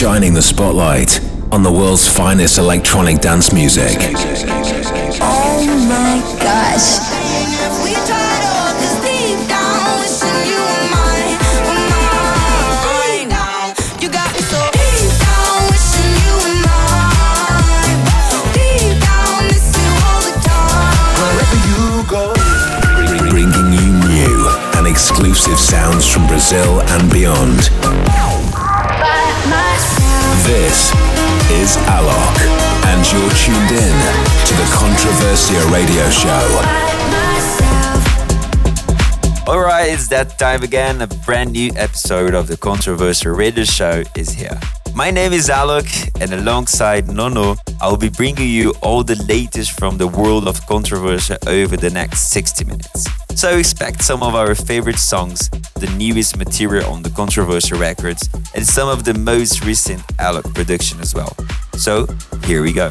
shining the spotlight on the world's finest electronic dance music. Oh my gosh. Bringing you new and exclusive sounds from Brazil and beyond. This is Alok, and you're tuned in to the Controversia radio show. Alright, it's that time again. A brand new episode of the Controversia radio show is here. My name is Alok, and alongside Nono, I'll be bringing you all the latest from the world of Controversia over the next 60 minutes. So expect some of our favorite songs, the newest material on the Controversia records, and some of the most recent Alok production as well. So here we go.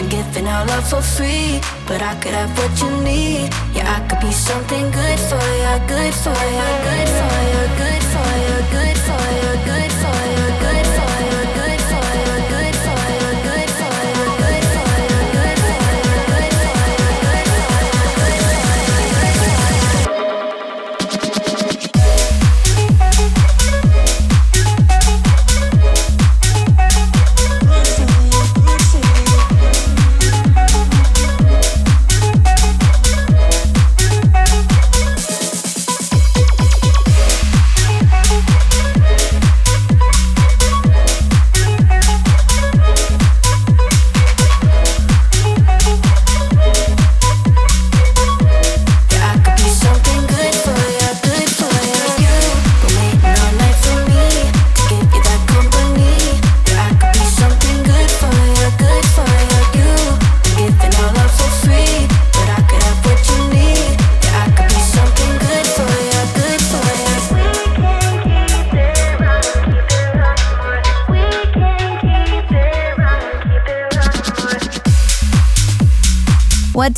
been giving our love for free, but I could have what you need. Yeah, I could be something good for you, good for you, good for you, good for you, good for you, good for you,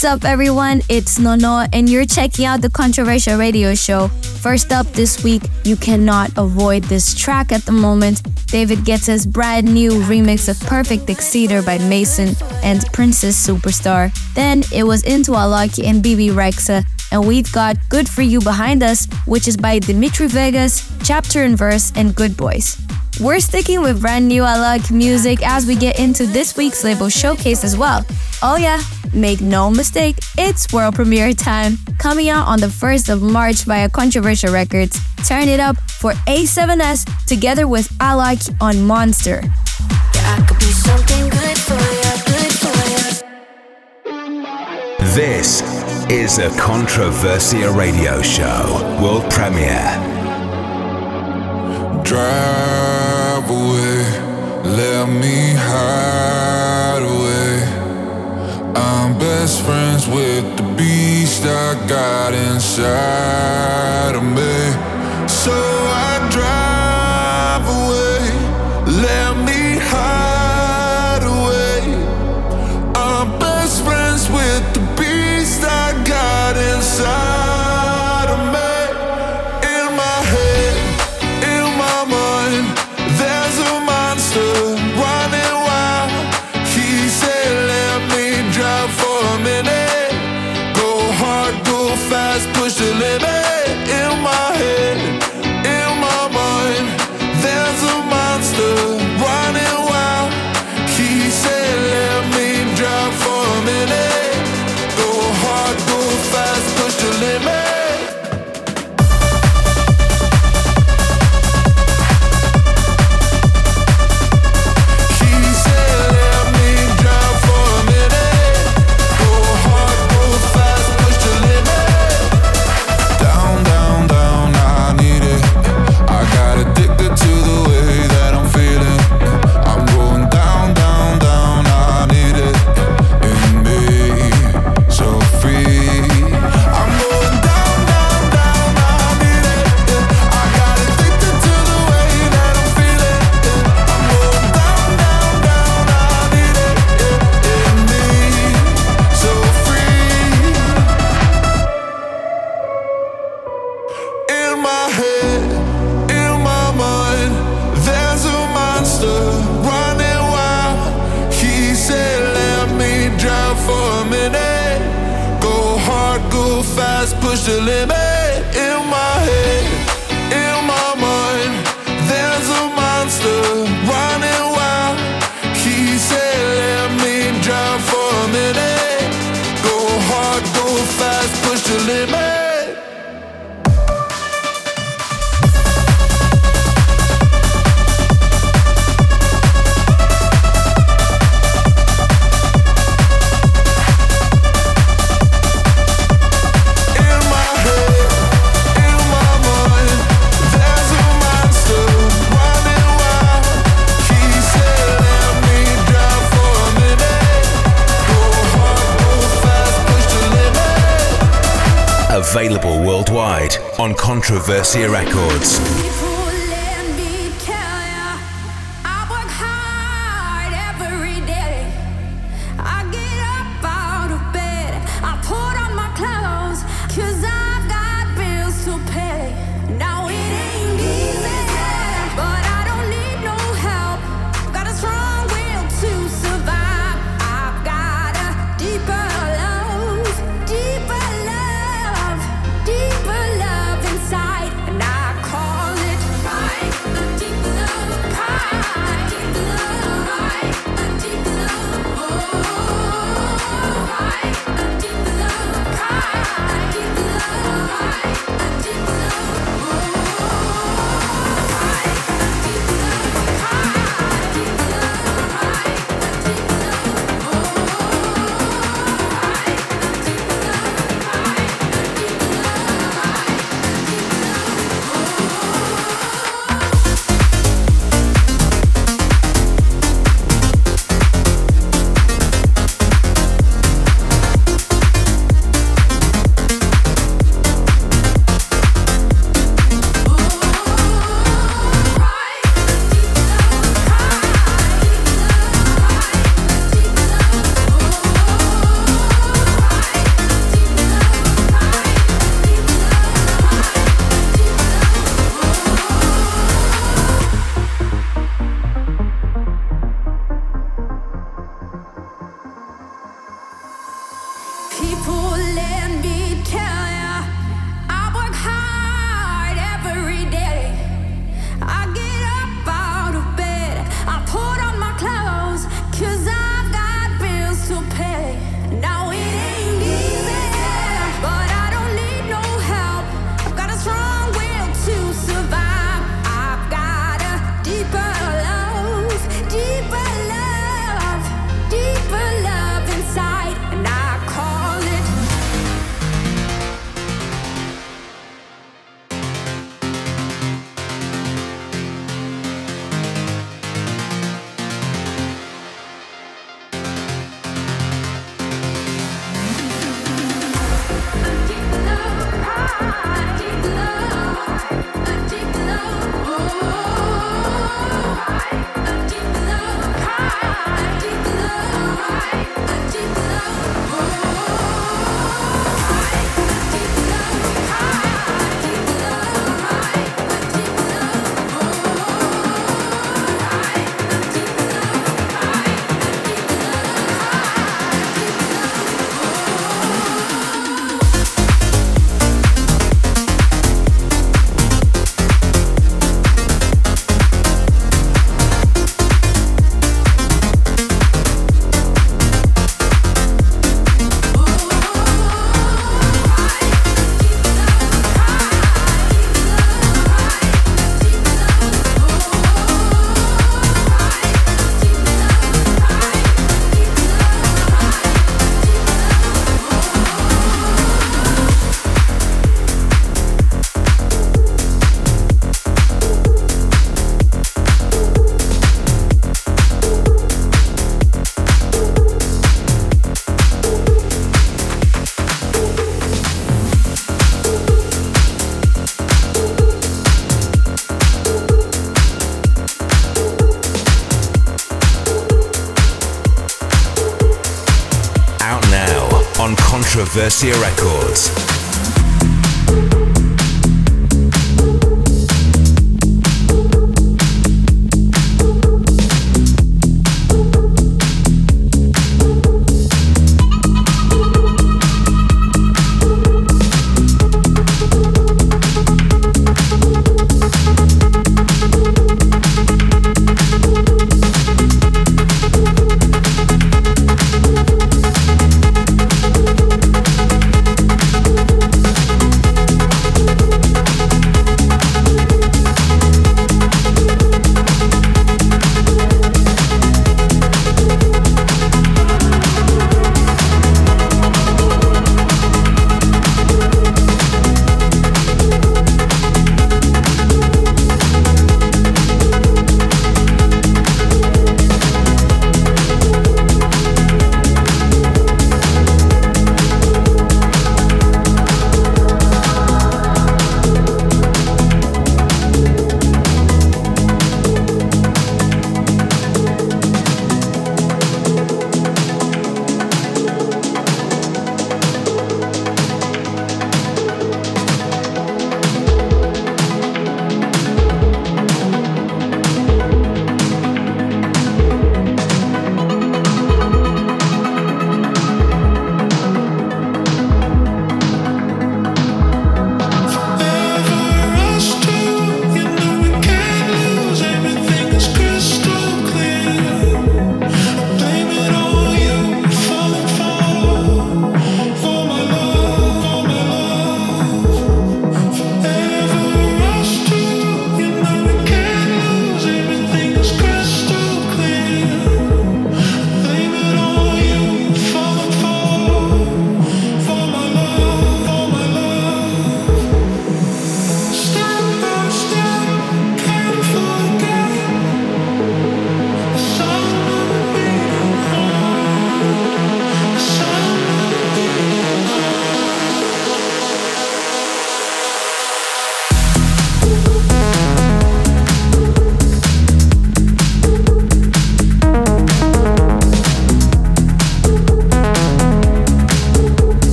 What's up, everyone? It's Nono, and you're checking out the Controversia Radio Show. First up this week, you cannot avoid this track at the moment. David Guetta's brand new remix of Perfect Exceeder by Mason and Princess Superstar. Then it was Into Alok and Bebe Rexha, and we've got Good For You behind us, which is by Dimitri Vegas, Chapter and Verse, and Goodboys. We're sticking with brand new Alok music as we get into this week's label showcase as well. Oh, yeah, make no mistake, it's world premiere time. Coming out on the 1st of March via Controversia Records. Turn it up for A7S together with Alok on Monster. This is a Controversia radio show, world premiere. Drive let me hide away. I'm best friends with the beast I got inside of me. So Controversia Controversia Records.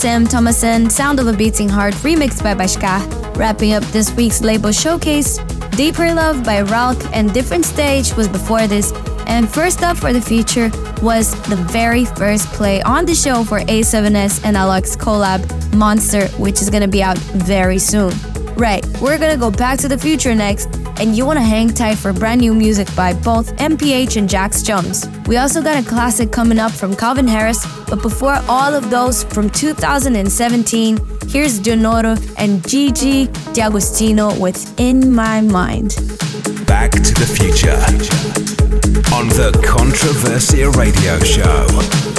Sem Thomasson, Sound of a Beating Heart, remixed by Bhaskar. Wrapping up this week's label showcase, Deeper Love by Ralk and Deeper Stage was before this. And first up for the feature was the very first play on the show for A7S and Alex collab, Monster, which is gonna be out very soon. Right, we're gonna go back to the future next, and you wanna hang tight for brand new music by both MPH and Jax Jones. We also got a classic coming up from Calvin Harris, but before all of those from 2017, here's Dynoro and Gigi D'Agostino with In My Mind. Back to the future on the Controversia Radio Show.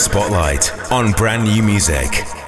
Spotlight on brand new music.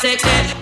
sexy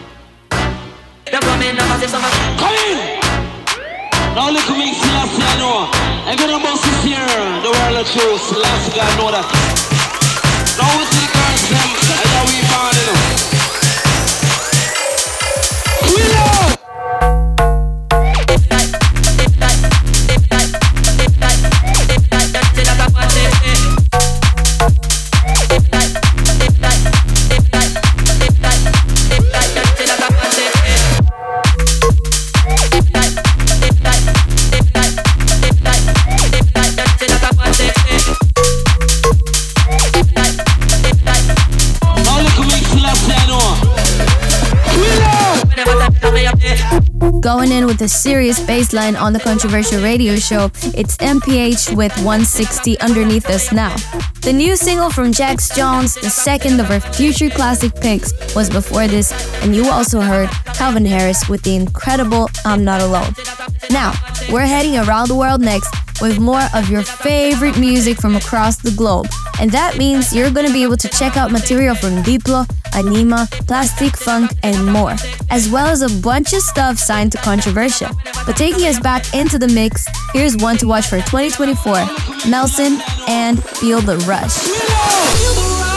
with a serious bassline on the Controversia radio show, it's MPH with 160 underneath us now. The new single from Jax Jones, the second of her future classic picks, was before this, and you also heard Calvin Harris with the incredible I'm Not Alone. Now, we're heading around the world next with more of your favorite music from across the globe. And that means you're gonna be able to check out material from Diplo, Anyma, Plastik Funk, and more, as well as a bunch of stuff signed to Controversia. But taking us back into the mix, here's one to watch for 2024 Melsen and Feel the Rush.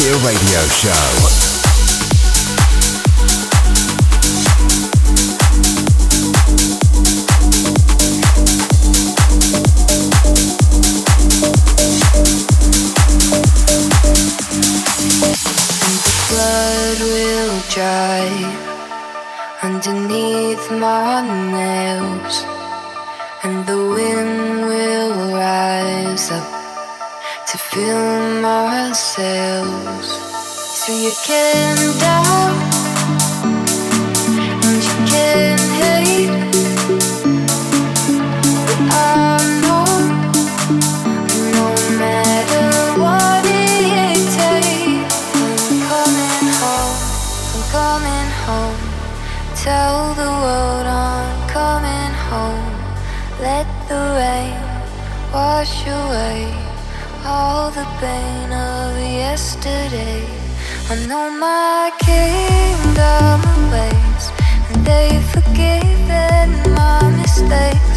Radio Show. Mistakes.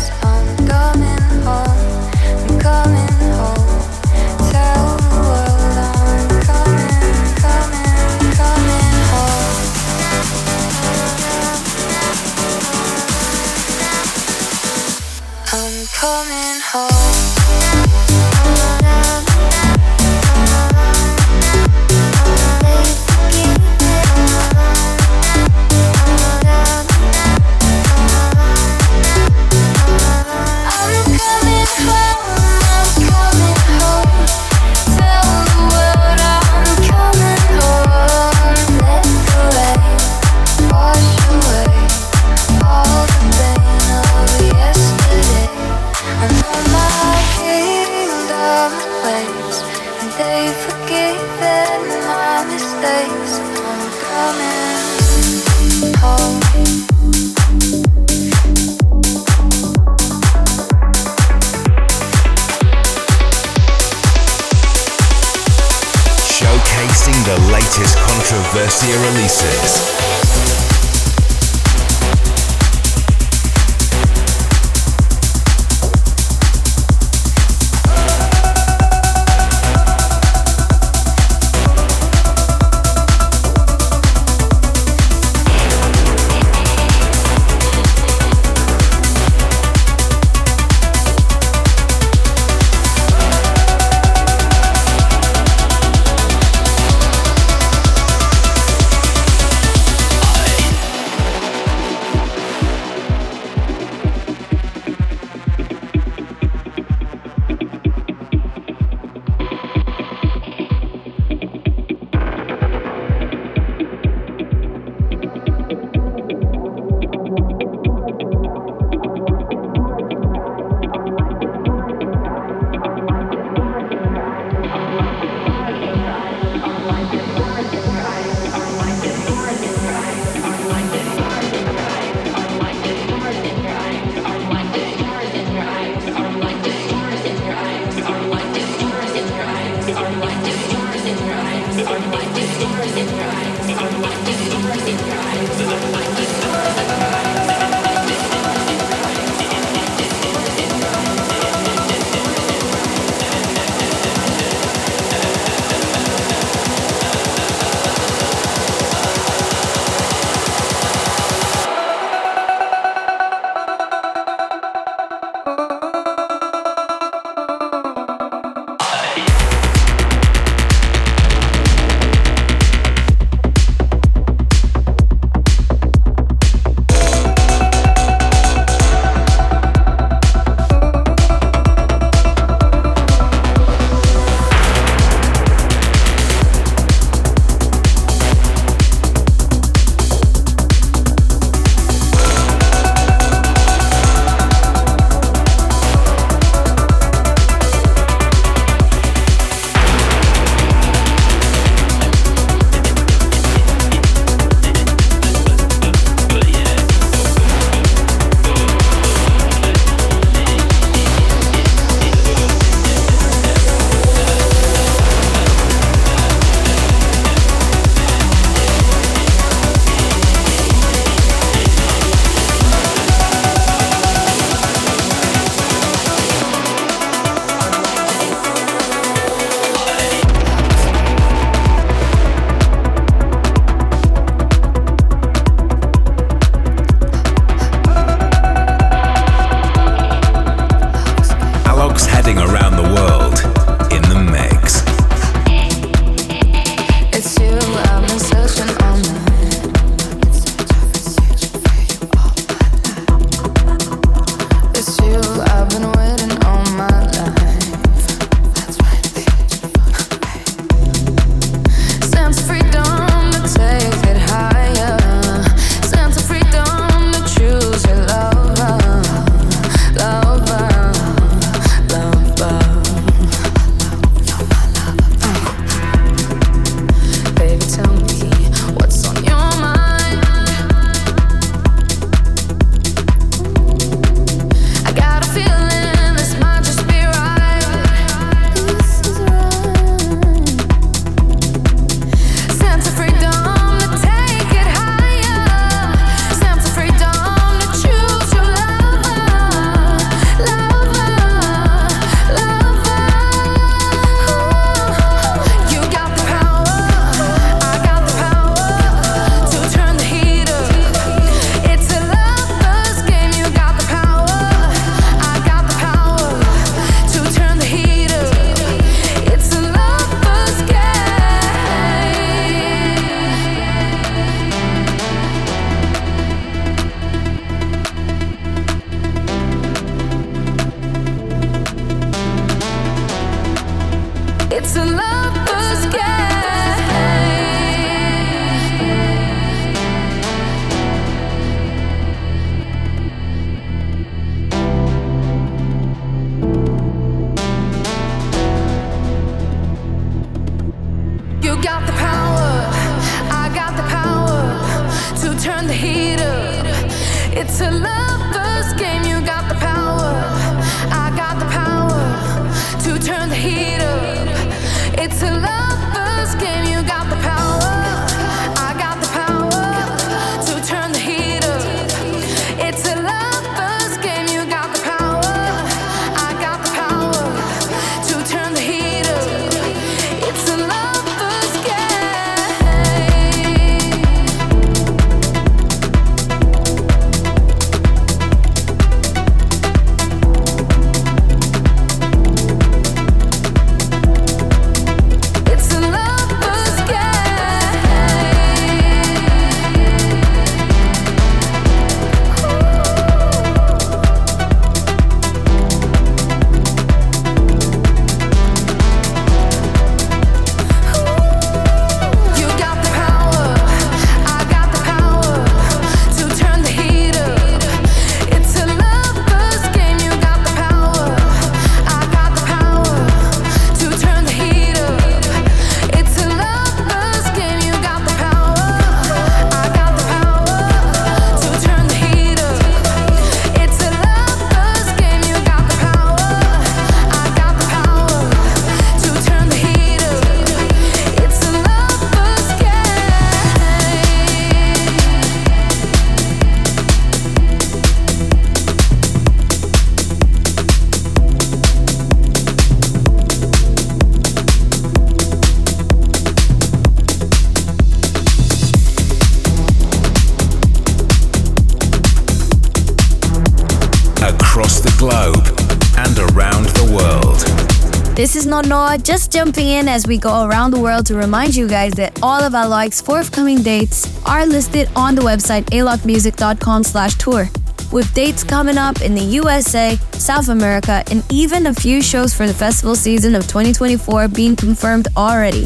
Is just jumping in as we go around the world to remind you guys that all of Alok's forthcoming dates are listed on the website alokmusic.com slash tour, with dates coming up in the USA, South America, and even a few shows for the festival season of 2024 being confirmed already.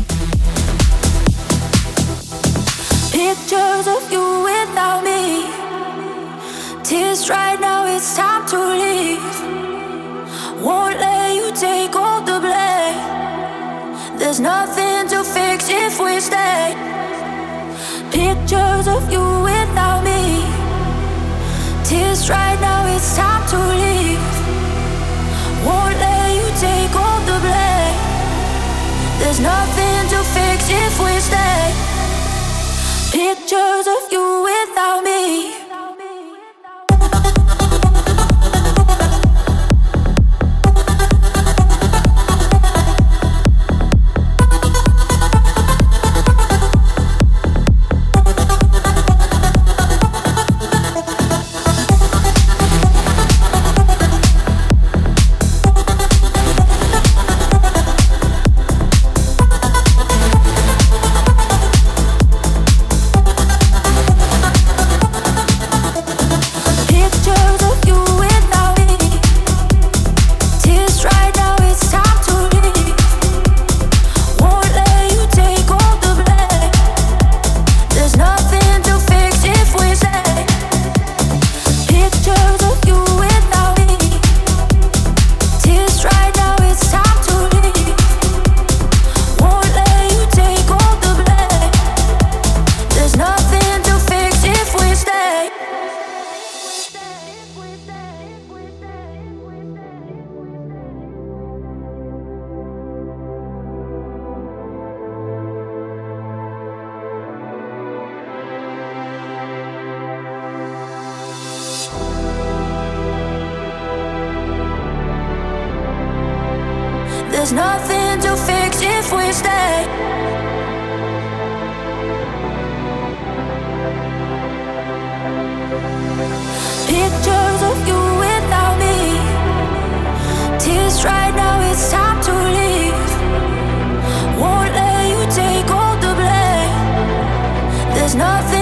Pictures of you without me. Tears right now, it's time to leave. Won't let you take there's nothing to fix if we stay. Pictures of you without me. Tears right now, it's time to leave. Won't let you take all the blame. There's nothing to fix if we stay. Pictures of you without me. There's nothing to fix if we stay. Pictures of you without me. Tears right now, it's time to leave. Won't let you take all the blame. There's nothing.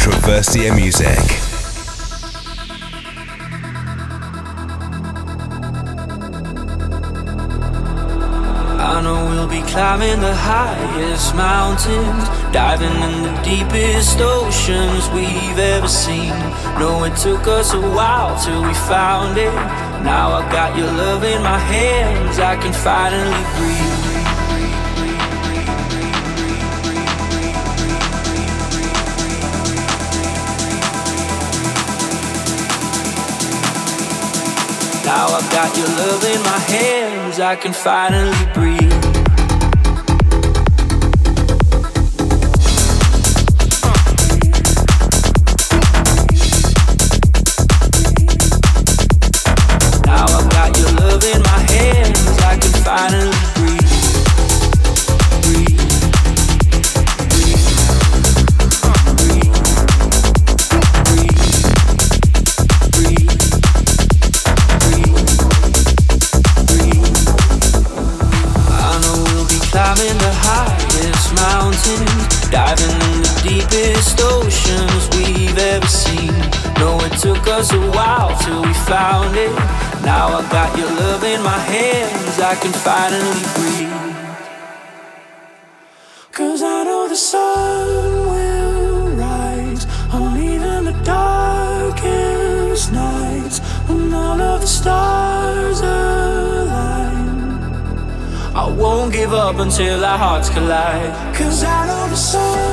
Controversia Music. I know we'll be climbing the highest mountains, diving in the deepest oceans we've ever seen. No, it took us a while till we found it. Now I got your love in my hands, I can finally breathe. Got your love in my hands, I can finally breathe. I can finally breathe. Cause I know the sun will rise on even the darkest nights when all of the stars align. I won't give up until our hearts collide. Cause I know the sun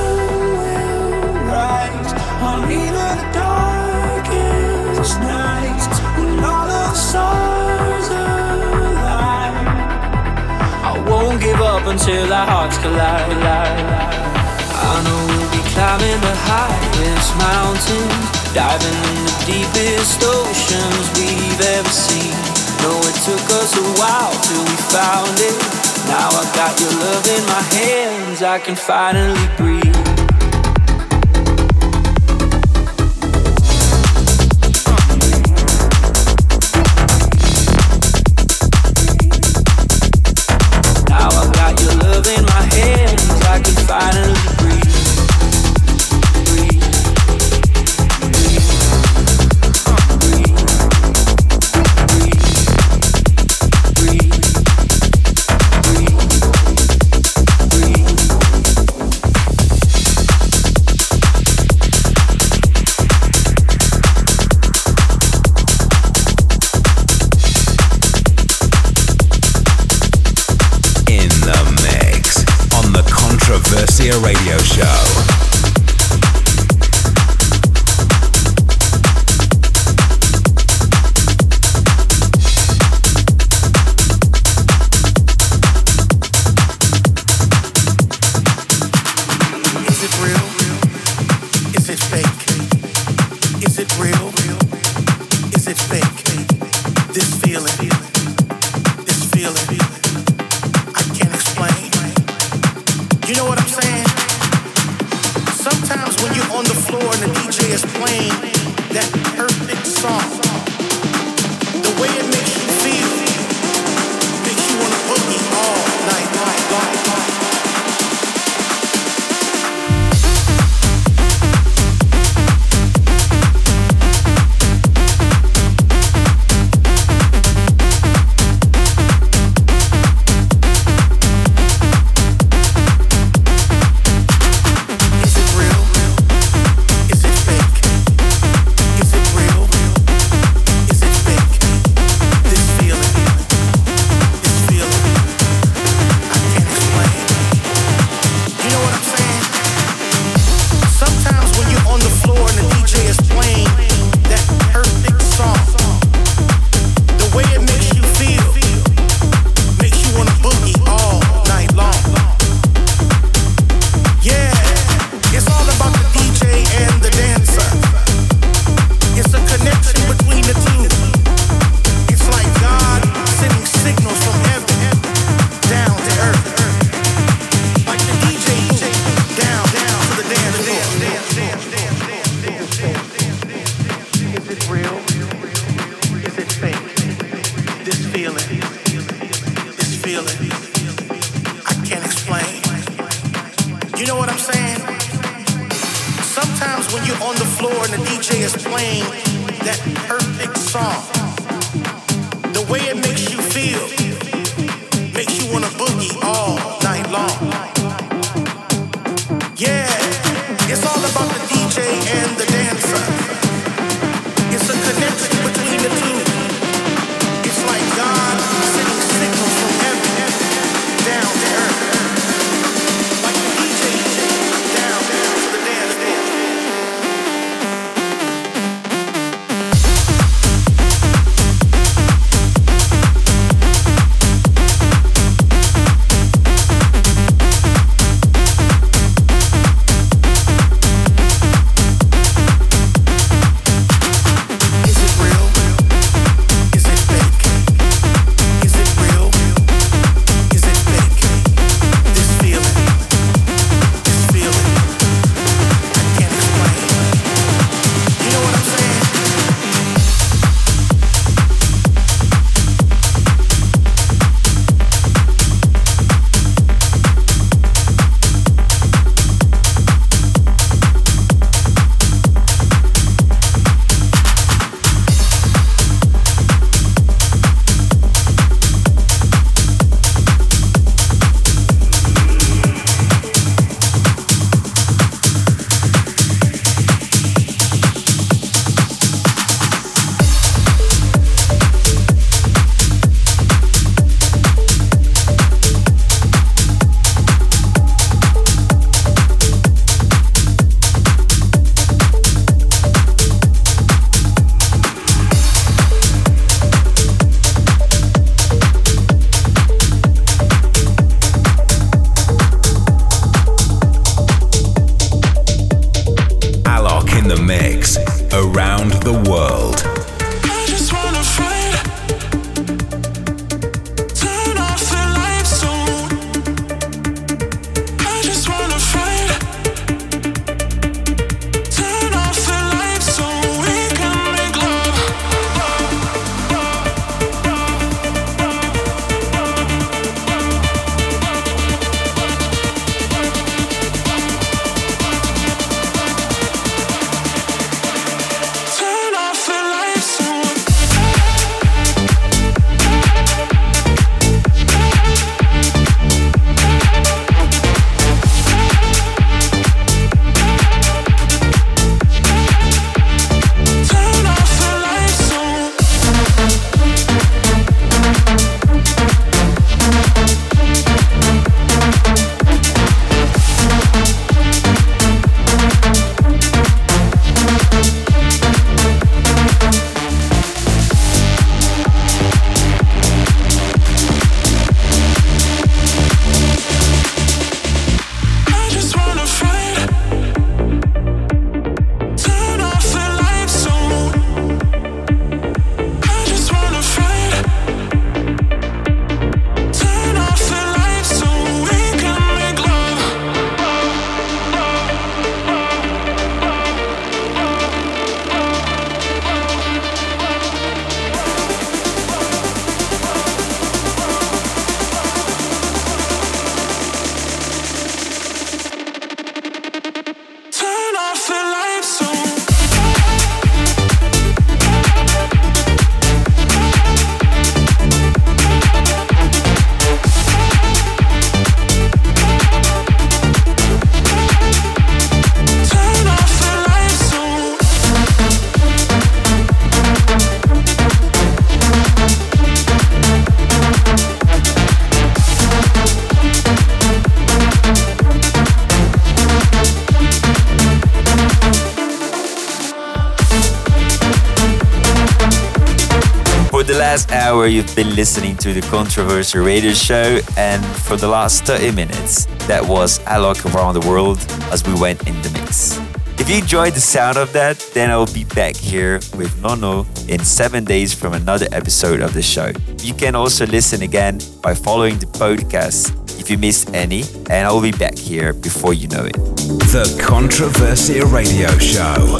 until our hearts collide. I know we'll be climbing the highest mountains, diving in the deepest oceans we've ever seen. No, it took us a while till we found it. Now I got your love in my hands, I can finally breathe. last hour, you've been listening to the Controversia Radio Show, and for the last 30 minutes, that was Alok around the world as we went in the mix. If you enjoyed the sound of that, then I'll be back here with Nono in seven days from another episode of the show. You can also listen again by following the podcast if you missed any, and I'll be back here before you know it. The Controversia Radio Show.